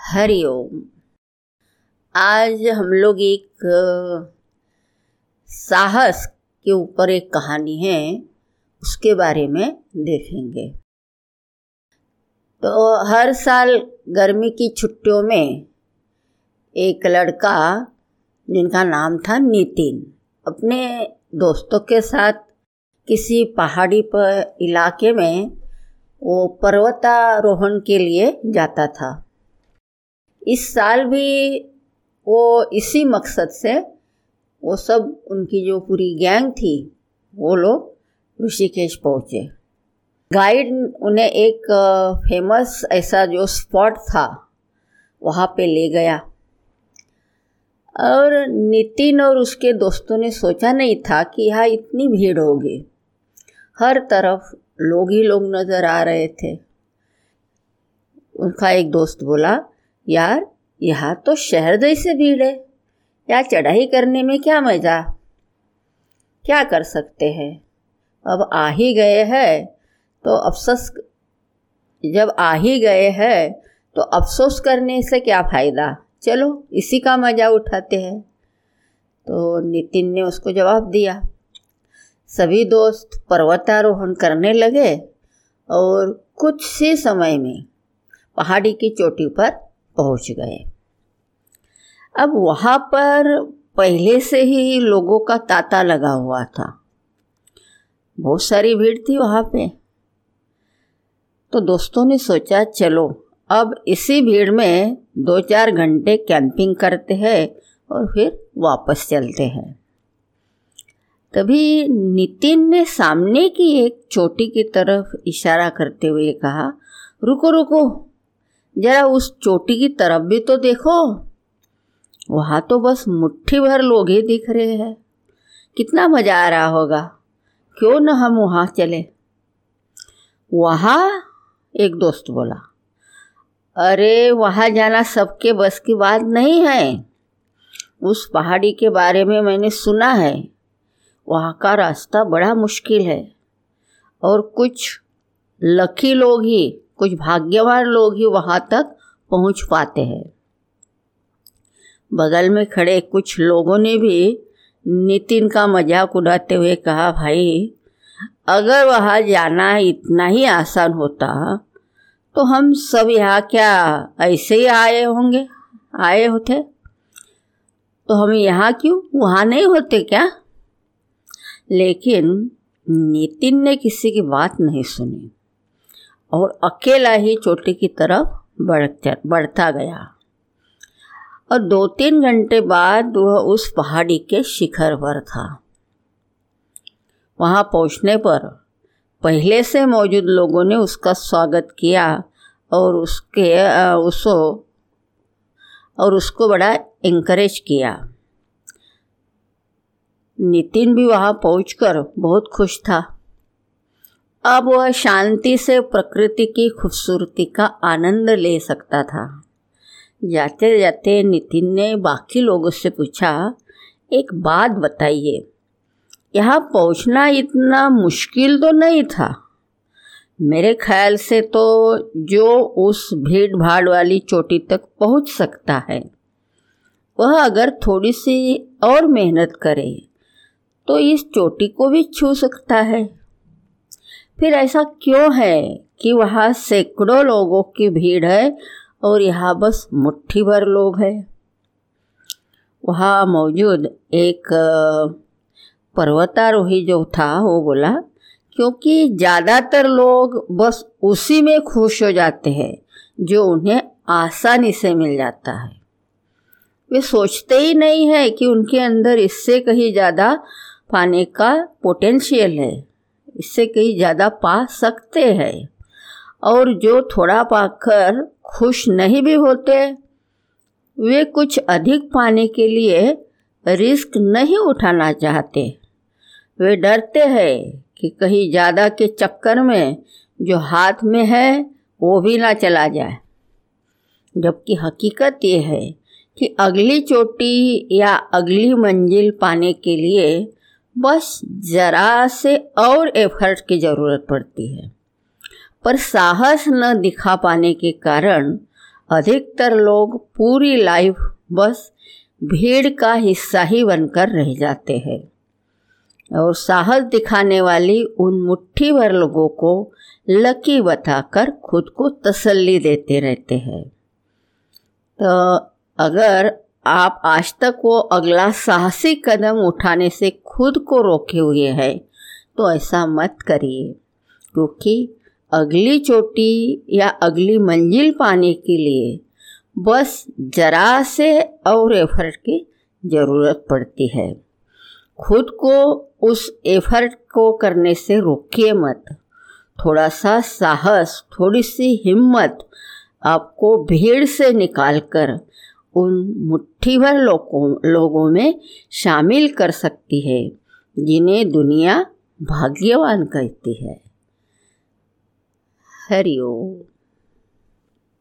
हरिओम आज हम लोग एक साहस के ऊपर एक कहानी है, उसके बारे में देखेंगे। तो हर साल गर्मी की छुट्टियों में एक लड़का, जिनका नाम था नितिन, अपने दोस्तों के साथ किसी पहाड़ी पर इलाके में वो पर्वतारोहण के लिए जाता था। इस साल भी वो इसी मकसद से वो सब उनकी जो पूरी गैंग थी, वो लोग ऋषिकेश पहुँचे। गाइड उन्हें एक फ़ेमस ऐसा जो स्पॉट था, वहाँ पे ले गया। और नितिन और उसके दोस्तों ने सोचा नहीं था कि यहाँ इतनी भीड़ होगी। हर तरफ़ लोग ही लोग नज़र आ रहे थे। उनका एक दोस्त बोला यार, यहाँ तो शहर जैसे भीड़ है। या चढ़ाई करने में क्या मज़ा? क्या कर सकते हैं? अब आ ही गए हैं तो अफसोस जब आ ही गए हैं तो अफसोस करने से क्या फ़ायदा? चलो, इसी का मज़ा उठाते हैं। तो नितिन ने उसको जवाब दिया। सभी दोस्त पर्वतारोहण करने लगे और कुछ से समय में पहाड़ी की चोटी पर पहुँच गए। अब वहाँ पर पहले से ही लोगों का तांता लगा हुआ था। बहुत सारी भीड़ थी वहाँ पे। तो दोस्तों ने सोचा, चलो, अब इसी भीड़ में दो चार घंटे कैंपिंग करते हैं और फिर वापस चलते हैं। तभी नितिन ने सामने की एक चोटी की तरफ़ इशारा करते हुए कहा, रुको रुको जरा उस चोटी की तरफ़ भी तो देखो। वहाँ तो बस मुट्ठी भर लोग ही दिख रहे हैं। कितना मज़ा आ रहा होगा। क्यों न हम वहाँ चले? वहाँ? एक दोस्त बोला। अरे, वहाँ जाना सबके बस की बात नहीं है। उस पहाड़ी के बारे में मैंने सुना है। वहाँ का रास्ता बड़ा मुश्किल है। और कुछ लकी लोग ही कुछ भाग्यवान लोग ही वहाँ तक पहुँच पाते हैं। बगल में खड़े कुछ लोगों ने भी नितिन का मज़ाक उड़ाते हुए कहा, भाई, अगर वहाँ जाना इतना ही आसान होता तो हम सब यहाँ क्या ऐसे ही आए होंगे? आए होते? तो हम यहाँ क्यों? वहाँ नहीं होते क्या? लेकिन नितिन ने किसी की बात नहीं सुनी। और अकेला ही चोटी की तरफ़ बढ़ बढ़ता गया। और दो तीन घंटे बाद वह उस पहाड़ी के शिखर पर था। वहाँ पहुँचने पर पहले से मौजूद लोगों ने उसका स्वागत किया और उसके उसको और उसको बड़ा इनक्रेज किया। नितिन भी वहाँ पहुंचकर बहुत खुश था। अब वह शांति से प्रकृति की खूबसूरती का आनंद ले सकता था। जाते जाते नितिन ने बाकी लोगों से पूछा, एक बात बताइए, यहाँ पहुँचना इतना मुश्किल तो नहीं था? मेरे ख्याल से तो जो उस भीड़ भाड़ वाली चोटी तक पहुँच सकता है, वह अगर थोड़ी सी और मेहनत करे तो इस चोटी को भी छू सकता है। फिर ऐसा क्यों है कि वहाँ सैकड़ों लोगों की भीड़ है और यहाँ बस मुट्ठी भर लोग हैं? वहाँ मौजूद एक पर्वतारोही जो था, वो बोला, क्योंकि ज़्यादातर लोग बस उसी में खुश हो जाते हैं, जो उन्हें आसानी से मिल जाता है। वे सोचते ही नहीं है कि उनके अंदर इससे कहीं ज़्यादा पाने का पोटेंशियल है। इससे कहीं ज़्यादा पा सकते हैं। और जो थोड़ा पाकर खुश नहीं भी होते, वे कुछ अधिक पाने के लिए रिस्क नहीं उठाना चाहते। वे डरते हैं कि कहीं ज़्यादा के चक्कर में जो हाथ में है, वो भी ना चला जाए। जबकि हकीकत ये है कि अगली चोटी या अगली मंजिल पाने के लिए बस ज़रा से और एफर्ट की ज़रूरत पड़ती है। पर साहस न दिखा पाने के कारण अधिकतर लोग पूरी लाइफ बस भीड़ का हिस्सा ही बनकर रह जाते हैं। और साहस दिखाने वाली उन मुट्ठी भर लोगों को लकी बताकर खुद को तसल्ली देते रहते हैं। तो अगर आप आज तक वो अगला साहसी कदम उठाने से खुद को रोके हुए हैं तो ऐसा मत करिए, क्योंकि अगली चोटी या अगली मंजिल पाने के लिए बस जरा से और एफर्ट की ज़रूरत पड़ती है। खुद को उस एफर्ट को करने से रोकिए मत। थोड़ा सा साहस, थोड़ी सी हिम्मत आपको भीड़ से निकालकर उन मुट्ठी भर लोगों लोगों में शामिल कर सकती है, जिन्हें दुनिया भाग्यवान कहती है। हरिओम।